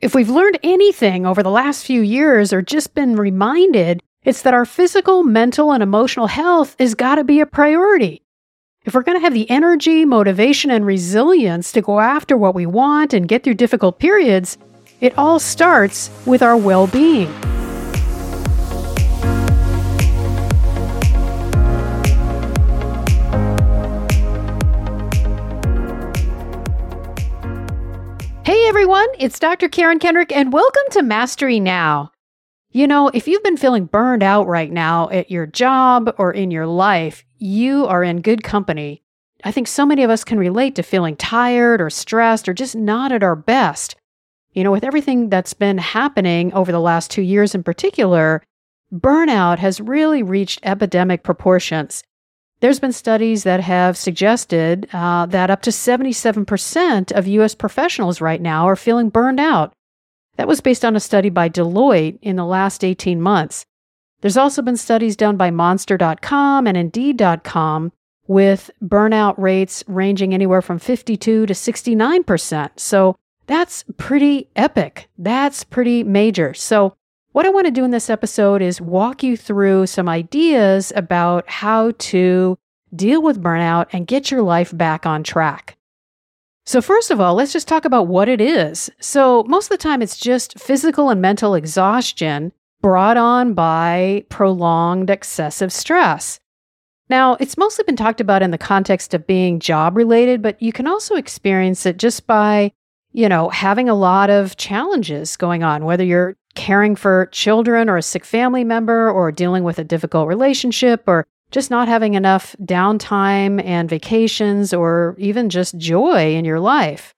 If we've learned anything over the last few years or just been reminded, it's that our physical, mental, and emotional health has got to be a priority. If we're going to have the energy, motivation, and resilience to go after what we want and get through difficult periods, it all starts with our well being. Hey everyone, it's Dr. Karen Kendrick, and welcome to Mastery Now. You know, if you've been feeling burned out right now at your job or in your life, you are in good company. I think so many of us can relate to feeling tired or stressed or just not at our best. You know, with everything that's been happening over the last two years in particular, burnout has really reached epidemic proportions. There's been studies that have suggested uh, that up to 77% of US professionals right now are feeling burned out. That was based on a study by Deloitte in the last 18 months. There's also been studies done by Monster.com and Indeed.com with burnout rates ranging anywhere from 52 to 69%. So that's pretty epic. That's pretty major. So what I want to do in this episode is walk you through some ideas about how to deal with burnout and get your life back on track. So, first of all, let's just talk about what it is. So, most of the time, it's just physical and mental exhaustion brought on by prolonged excessive stress. Now, it's mostly been talked about in the context of being job related, but you can also experience it just by, you know, having a lot of challenges going on, whether you're caring for children or a sick family member or dealing with a difficult relationship or just not having enough downtime and vacations or even just joy in your life.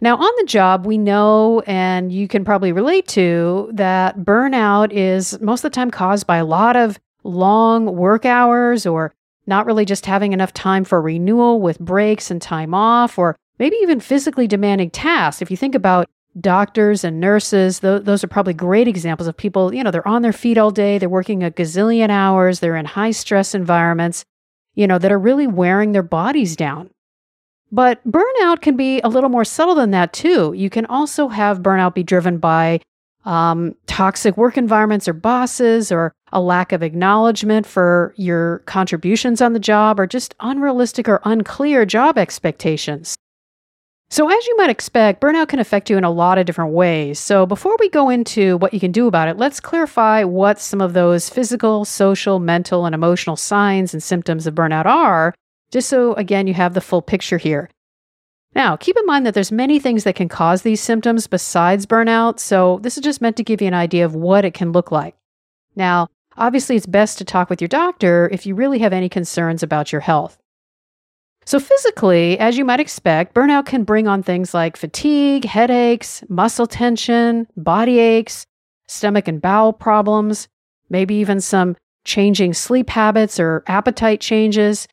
Now, on the job, we know, and you can probably relate to, that burnout is most of the time caused by a lot of long work hours or not really just having enough time for renewal with breaks and time off, or maybe even physically demanding tasks. If you think about doctors and nurses th- those are probably great examples of people you know they're on their feet all day they're working a gazillion hours they're in high stress environments you know that are really wearing their bodies down. But burnout can be a little more subtle than that too. You can also have burnout be driven by um, toxic work environments or bosses or a lack of acknowledgement for your contributions on the job or just unrealistic or unclear job expectations so, as you might expect, burnout can affect you in a lot of different ways. So, before we go into what you can do about it, let's clarify what some of those physical, social, mental, and emotional signs and symptoms of burnout are, just so again you have the full picture here. Now, keep in mind that there's many things that can cause these symptoms besides burnout, so this is just meant to give you an idea of what it can look like. Now, obviously it's best to talk with your doctor if you really have any concerns about your health. So, physically, as you might expect, burnout can bring on things like fatigue, headaches, muscle tension, body aches, stomach and bowel problems, maybe even some changing sleep habits or appetite changes,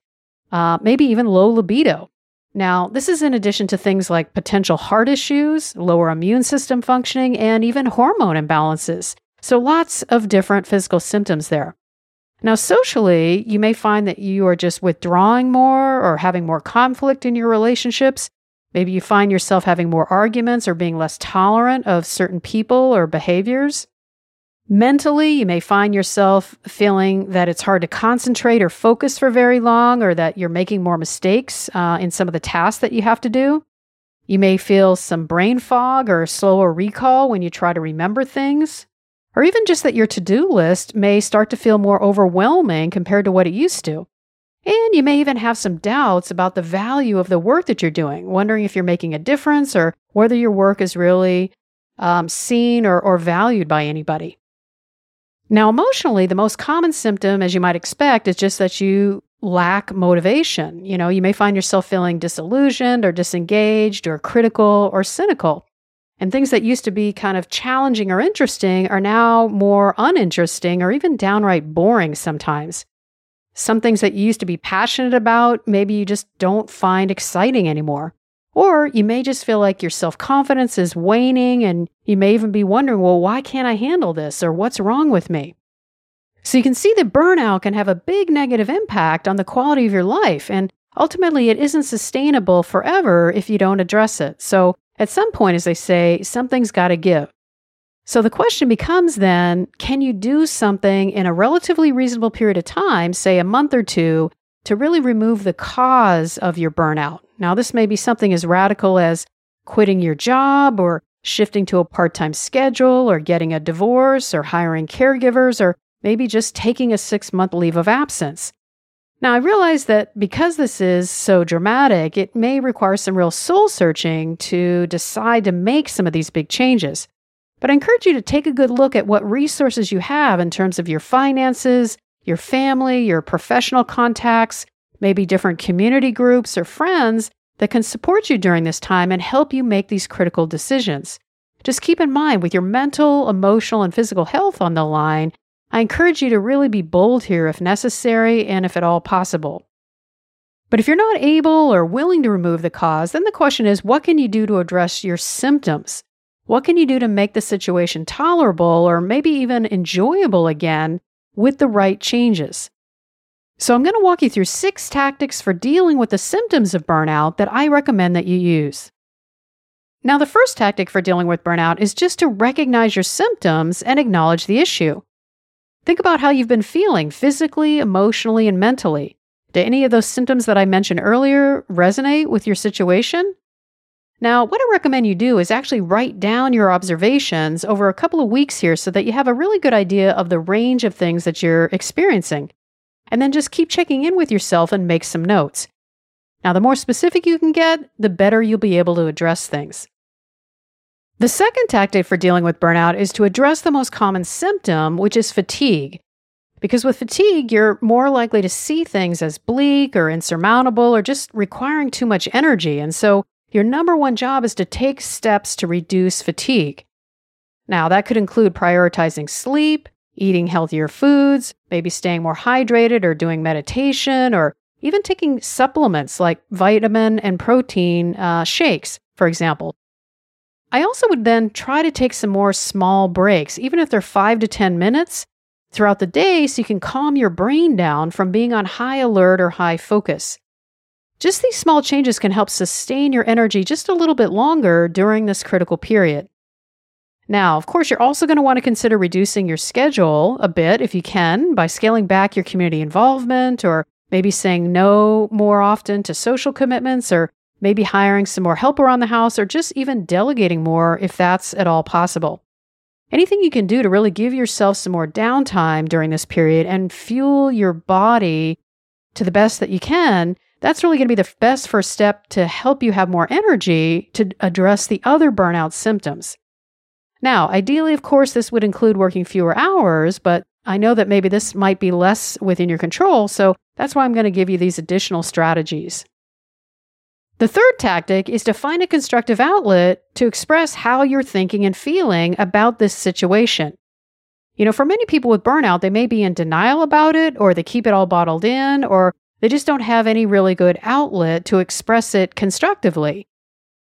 uh, maybe even low libido. Now, this is in addition to things like potential heart issues, lower immune system functioning, and even hormone imbalances. So, lots of different physical symptoms there. Now, socially, you may find that you are just withdrawing more or having more conflict in your relationships. Maybe you find yourself having more arguments or being less tolerant of certain people or behaviors. Mentally, you may find yourself feeling that it's hard to concentrate or focus for very long, or that you're making more mistakes uh, in some of the tasks that you have to do. You may feel some brain fog or slower recall when you try to remember things or even just that your to do list may start to feel more overwhelming compared to what it used to. And you may even have some doubts about the value of the work that you're doing, wondering if you're making a difference or whether your work is really um, seen or, or valued by anybody. Now, emotionally, the most common symptom, as you might expect, is just that you lack motivation. You know, you may find yourself feeling disillusioned or disengaged or critical or cynical. And things that used to be kind of challenging or interesting are now more uninteresting or even downright boring sometimes. Some things that you used to be passionate about, maybe you just don't find exciting anymore. Or you may just feel like your self confidence is waning and you may even be wondering, well, why can't I handle this? Or what's wrong with me? So you can see that burnout can have a big negative impact on the quality of your life. And ultimately, it isn't sustainable forever if you don't address it. So at some point, as they say, something's got to give. So the question becomes then can you do something in a relatively reasonable period of time, say a month or two, to really remove the cause of your burnout? Now, this may be something as radical as quitting your job or shifting to a part time schedule or getting a divorce or hiring caregivers or maybe just taking a six month leave of absence. Now, I realize that because this is so dramatic, it may require some real soul searching to decide to make some of these big changes. But I encourage you to take a good look at what resources you have in terms of your finances, your family, your professional contacts, maybe different community groups or friends that can support you during this time and help you make these critical decisions. Just keep in mind, with your mental, emotional, and physical health on the line, I encourage you to really be bold here if necessary and if at all possible. But if you're not able or willing to remove the cause, then the question is what can you do to address your symptoms? What can you do to make the situation tolerable or maybe even enjoyable again with the right changes? So, I'm going to walk you through six tactics for dealing with the symptoms of burnout that I recommend that you use. Now, the first tactic for dealing with burnout is just to recognize your symptoms and acknowledge the issue. Think about how you've been feeling physically, emotionally, and mentally. Do any of those symptoms that I mentioned earlier resonate with your situation? Now, what I recommend you do is actually write down your observations over a couple of weeks here so that you have a really good idea of the range of things that you're experiencing. And then just keep checking in with yourself and make some notes. Now, the more specific you can get, the better you'll be able to address things. The second tactic for dealing with burnout is to address the most common symptom, which is fatigue. Because with fatigue, you're more likely to see things as bleak or insurmountable or just requiring too much energy. And so your number one job is to take steps to reduce fatigue. Now, that could include prioritizing sleep, eating healthier foods, maybe staying more hydrated or doing meditation, or even taking supplements like vitamin and protein uh, shakes, for example, I also would then try to take some more small breaks, even if they're five to 10 minutes throughout the day, so you can calm your brain down from being on high alert or high focus. Just these small changes can help sustain your energy just a little bit longer during this critical period. Now, of course, you're also going to want to consider reducing your schedule a bit if you can by scaling back your community involvement or maybe saying no more often to social commitments or maybe hiring some more help around the house, or just even delegating more if that's at all possible. Anything you can do to really give yourself some more downtime during this period and fuel your body to the best that you can, that's really going to be the best first step to help you have more energy to address the other burnout symptoms. Now, ideally, of course, this would include working fewer hours, but I know that maybe this might be less within your control, so that's why I'm going to give you these additional strategies. The third tactic is to find a constructive outlet to express how you're thinking and feeling about this situation. You know, for many people with burnout, they may be in denial about it, or they keep it all bottled in, or they just don't have any really good outlet to express it constructively.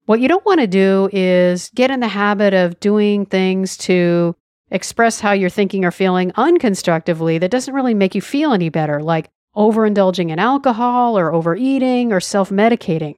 What you don't want to do is get in the habit of doing things to express how you're thinking or feeling unconstructively that doesn't really make you feel any better, like overindulging in alcohol or overeating or self medicating.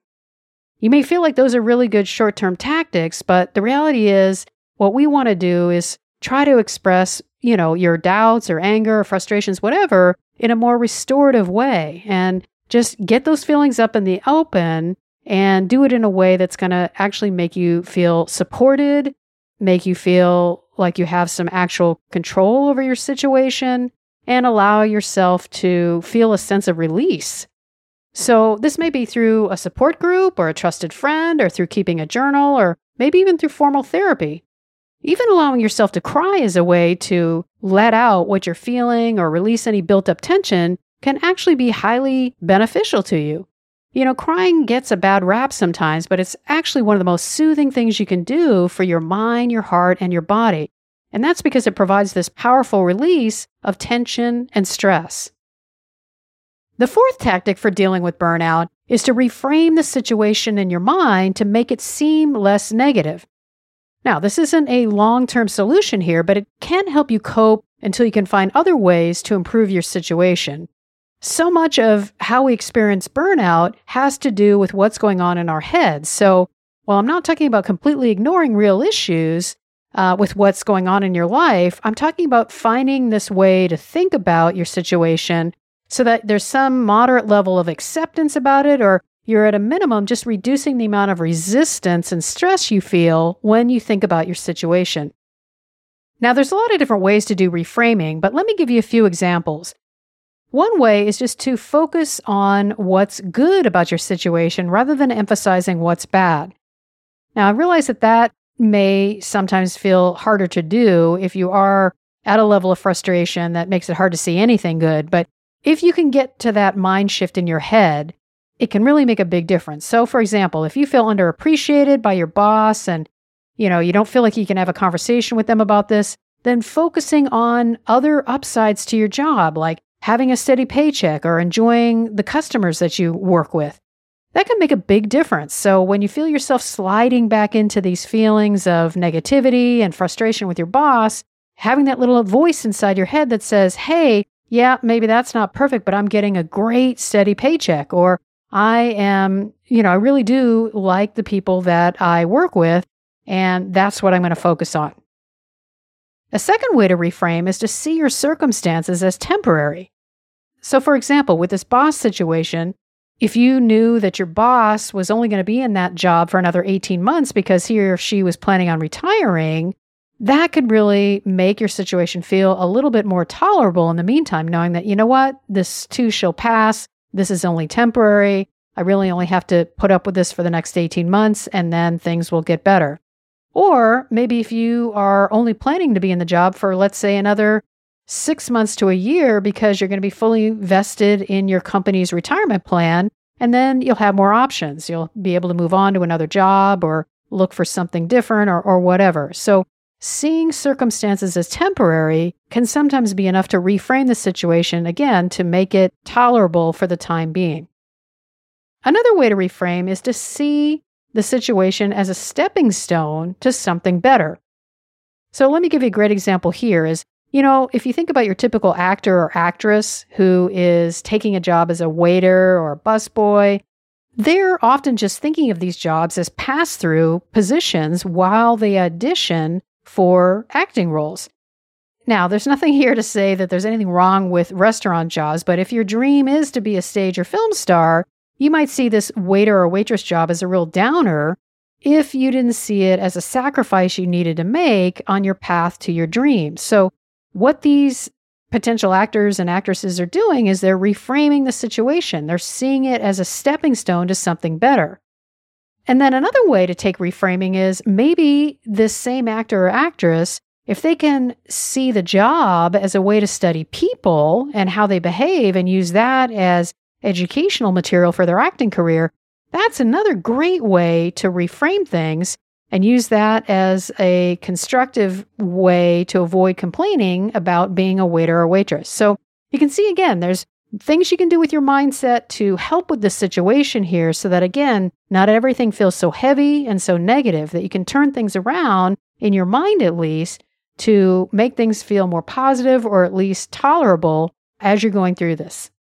You may feel like those are really good short term tactics, but the reality is what we want to do is try to express, you know, your doubts or anger or frustrations, whatever, in a more restorative way and just get those feelings up in the open and do it in a way that's going to actually make you feel supported, make you feel like you have some actual control over your situation, and allow yourself to feel a sense of release so, this may be through a support group or a trusted friend or through keeping a journal or maybe even through formal therapy. Even allowing yourself to cry is a way to let out what you're feeling or release any built up tension can actually be highly beneficial to you. You know, crying gets a bad rap sometimes, but it's actually one of the most soothing things you can do for your mind, your heart, and your body. And that's because it provides this powerful release of tension and stress. The fourth tactic for dealing with burnout is to reframe the situation in your mind to make it seem less negative. Now, this isn't a long term solution here, but it can help you cope until you can find other ways to improve your situation. So much of how we experience burnout has to do with what's going on in our heads. So, while I'm not talking about completely ignoring real issues uh, with what's going on in your life. I'm talking about finding this way to think about your situation so that there's some moderate level of acceptance about it, or you're at a minimum just reducing the amount of resistance and stress you feel when you think about your situation. Now, there's a lot of different ways to do reframing, but let me give you a few examples. One way is just to focus on what's good about your situation rather than emphasizing what's bad. Now, I realize that that may sometimes feel harder to do if you are at a level of frustration that makes it hard to see anything good. But if you can get to that mind shift in your head, it can really make a big difference. So, for example, if you feel underappreciated by your boss and you know, you don't feel like you can have a conversation with them about this, then focusing on other upsides to your job, like having a steady paycheck or enjoying the customers that you work with. That can make a big difference. So, when you feel yourself sliding back into these feelings of negativity and frustration with your boss, having that little voice inside your head that says, Hey, yeah, maybe that's not perfect, but I'm getting a great steady paycheck. Or I am, you know, I really do like the people that I work with. And that's what I'm going to focus on. A second way to reframe is to see your circumstances as temporary. So, for example, with this boss situation, if you knew that your boss was only going to be in that job for another 18 months because he or she was planning on retiring, that could really make your situation feel a little bit more tolerable in the meantime, knowing that, you know what, this too shall pass. This is only temporary. I really only have to put up with this for the next 18 months and then things will get better. Or maybe if you are only planning to be in the job for, let's say, another six months to a year because you're going to be fully vested in your company's retirement plan, and then you'll have more options. You'll be able to move on to another job or look for something different or, or whatever. So, seeing circumstances as temporary can sometimes be enough to reframe the situation again to make it tolerable for the time being. Another way to reframe is to see the situation as a stepping stone to something better. So let me give you a great example here is, you know, if you think about your typical actor or actress who is taking a job as a waiter or a busboy, they're often just thinking of these jobs as pass through positions while they audition for acting roles. Now, there's nothing here to say that there's anything wrong with restaurant jobs, but if your dream is to be a stage or film star, you might see this waiter or waitress job as a real downer if you didn't see it as a sacrifice you needed to make on your path to your dreams. So, what these potential actors and actresses are doing is they're reframing the situation. They're seeing it as a stepping stone to something better. And then another way to take reframing is maybe this same actor or actress, if they can see the job as a way to study people and how they behave and use that as educational material for their acting career, that's another great way to reframe things and use that as a constructive way to avoid complaining about being a waiter or waitress. So you can see again, there's things you can do with your mindset to help with this situation here so that again, not everything feels so heavy and so negative that you can turn things around in your mind at least to make things feel more positive or at least tolerable as you're going through this.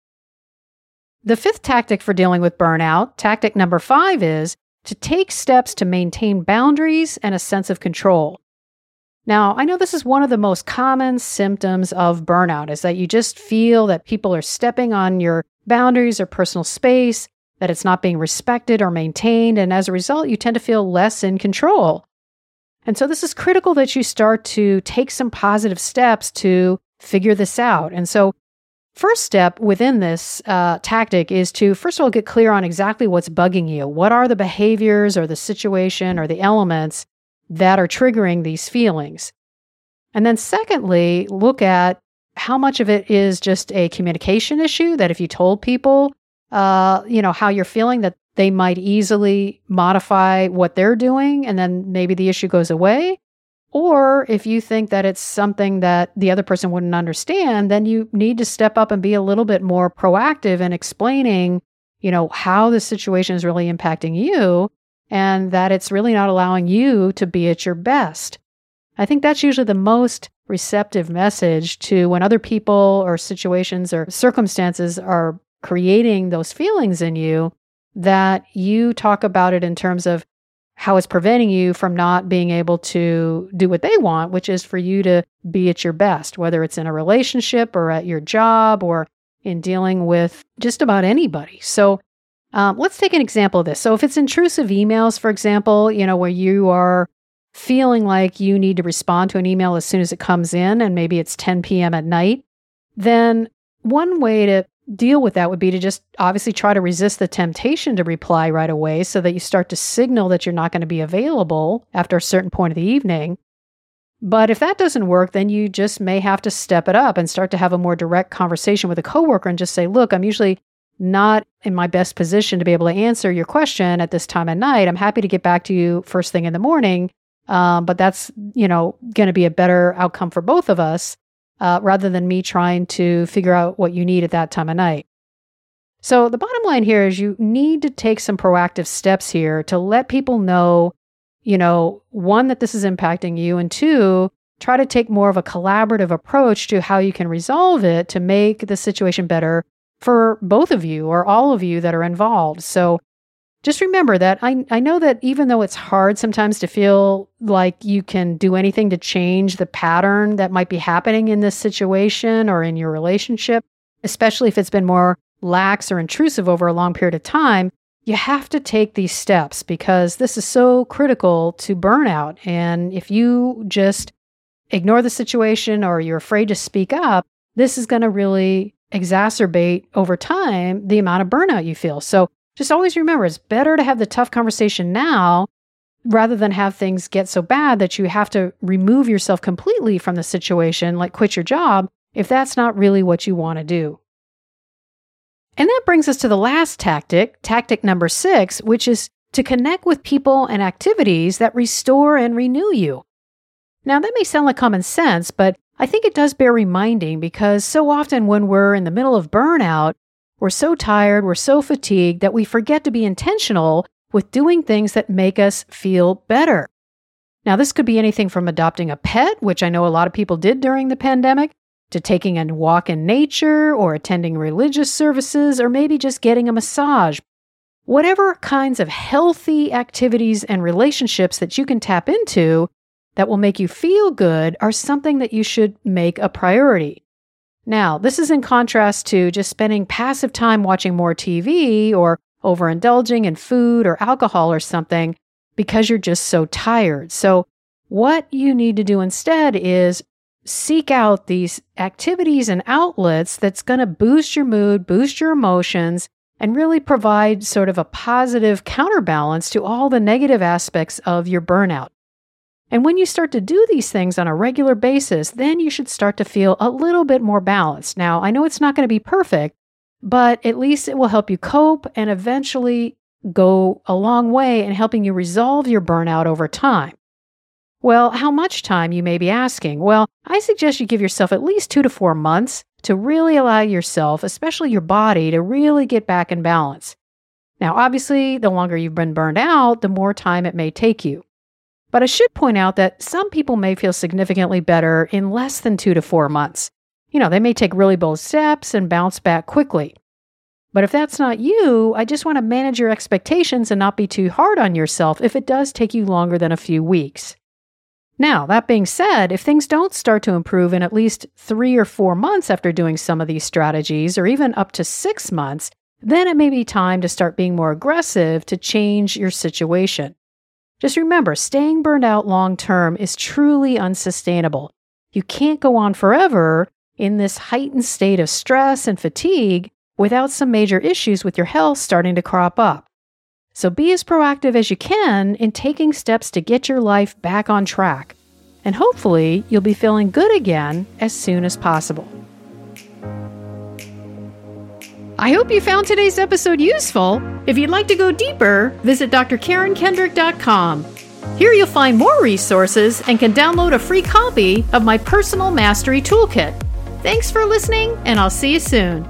The fifth tactic for dealing with burnout, tactic number five, is to take steps to maintain boundaries and a sense of control. Now, I know this is one of the most common symptoms of burnout is that you just feel that people are stepping on your boundaries or personal space, that it's not being respected or maintained, and as a result, you tend to feel less in control. And so, this is critical that you start to take some positive steps to figure this out. And so, First step within this uh, tactic is to, first of all, get clear on exactly what's bugging you. What are the behaviors or the situation or the elements that are triggering these feelings? And then, secondly, look at how much of it is just a communication issue that if you told people, uh, you know, how you're feeling, that they might easily modify what they're doing and then maybe the issue goes away. Or if you think that it's something that the other person wouldn't understand, then you need to step up and be a little bit more proactive in explaining, you know, how the situation is really impacting you and that it's really not allowing you to be at your best. I think that's usually the most receptive message to when other people or situations or circumstances are creating those feelings in you that you talk about it in terms of how it's preventing you from not being able to do what they want, which is for you to be at your best, whether it's in a relationship or at your job or in dealing with just about anybody. So um, let's take an example of this. So if it's intrusive emails, for example, you know, where you are feeling like you need to respond to an email as soon as it comes in, and maybe it's 10 p.m. at night, then one way to deal with that would be to just obviously try to resist the temptation to reply right away so that you start to signal that you're not going to be available after a certain point of the evening. But if that doesn't work, then you just may have to step it up and start to have a more direct conversation with a coworker and just say, look, I'm usually not in my best position to be able to answer your question at this time of night. I'm happy to get back to you first thing in the morning. Um, but that's, you know, going to be a better outcome for both of us uh, rather than me trying to figure out what you need at that time of night. So the bottom line here is you need to take some proactive steps here to let people know, you know, one, that this is impacting you, and two, try to take more of a collaborative approach to how you can resolve it to make the situation better for both of you or all of you that are involved. So just remember that I, I know that even though it's hard sometimes to feel like you can do anything to change the pattern that might be happening in this situation or in your relationship, especially if it's been more lax or intrusive over a long period of time, you have to take these steps because this is so critical to burnout. And if you just ignore the situation or you're afraid to speak up, this is going to really exacerbate over time the amount of burnout you feel. So just always remember it's better to have the tough conversation now rather than have things get so bad that you have to remove yourself completely from the situation, like quit your job, if that's not really what you want to do. And that brings us to the last tactic, tactic number six, which is to connect with people and activities that restore and renew you. Now, that may sound like common sense, but I think it does bear reminding because so often when we're in the middle of burnout, we're so tired, we're so fatigued that we forget to be intentional with doing things that make us feel better. Now, this could be anything from adopting a pet, which I know a lot of people did during the pandemic, to taking a walk in nature or attending religious services or maybe just getting a massage. Whatever kinds of healthy activities and relationships that you can tap into that will make you feel good are something that you should make a priority. Now, this is in contrast to just spending passive time watching more TV or overindulging in food or alcohol or something because you're just so tired. So, what you need to do instead is seek out these activities and outlets that's going to boost your mood, boost your emotions, and really provide sort of a positive counterbalance to all the negative aspects of your burnout. And when you start to do these things on a regular basis, then you should start to feel a little bit more balanced. Now, I know it's not going to be perfect, but at least it will help you cope and eventually go a long way in helping you resolve your burnout over time. Well, how much time you may be asking? Well, I suggest you give yourself at least two to four months to really allow yourself, especially your body, to really get back in balance. Now, obviously, the longer you've been burned out, the more time it may take you. But I should point out that some people may feel significantly better in less than two to four months. You know, they may take really bold steps and bounce back quickly. But if that's not you, I just want to manage your expectations and not be too hard on yourself if it does take you longer than a few weeks. Now, that being said, if things don't start to improve in at least three or four months after doing some of these strategies, or even up to six months, then it may be time to start being more aggressive to change your situation. Just remember, staying burned out long term is truly unsustainable. You can't go on forever in this heightened state of stress and fatigue without some major issues with your health starting to crop up. So be as proactive as you can in taking steps to get your life back on track. And hopefully, you'll be feeling good again as soon as possible. I hope you found today's episode useful. If you'd like to go deeper, visit drkarenkendrick.com. Here you'll find more resources and can download a free copy of my personal mastery toolkit. Thanks for listening, and I'll see you soon.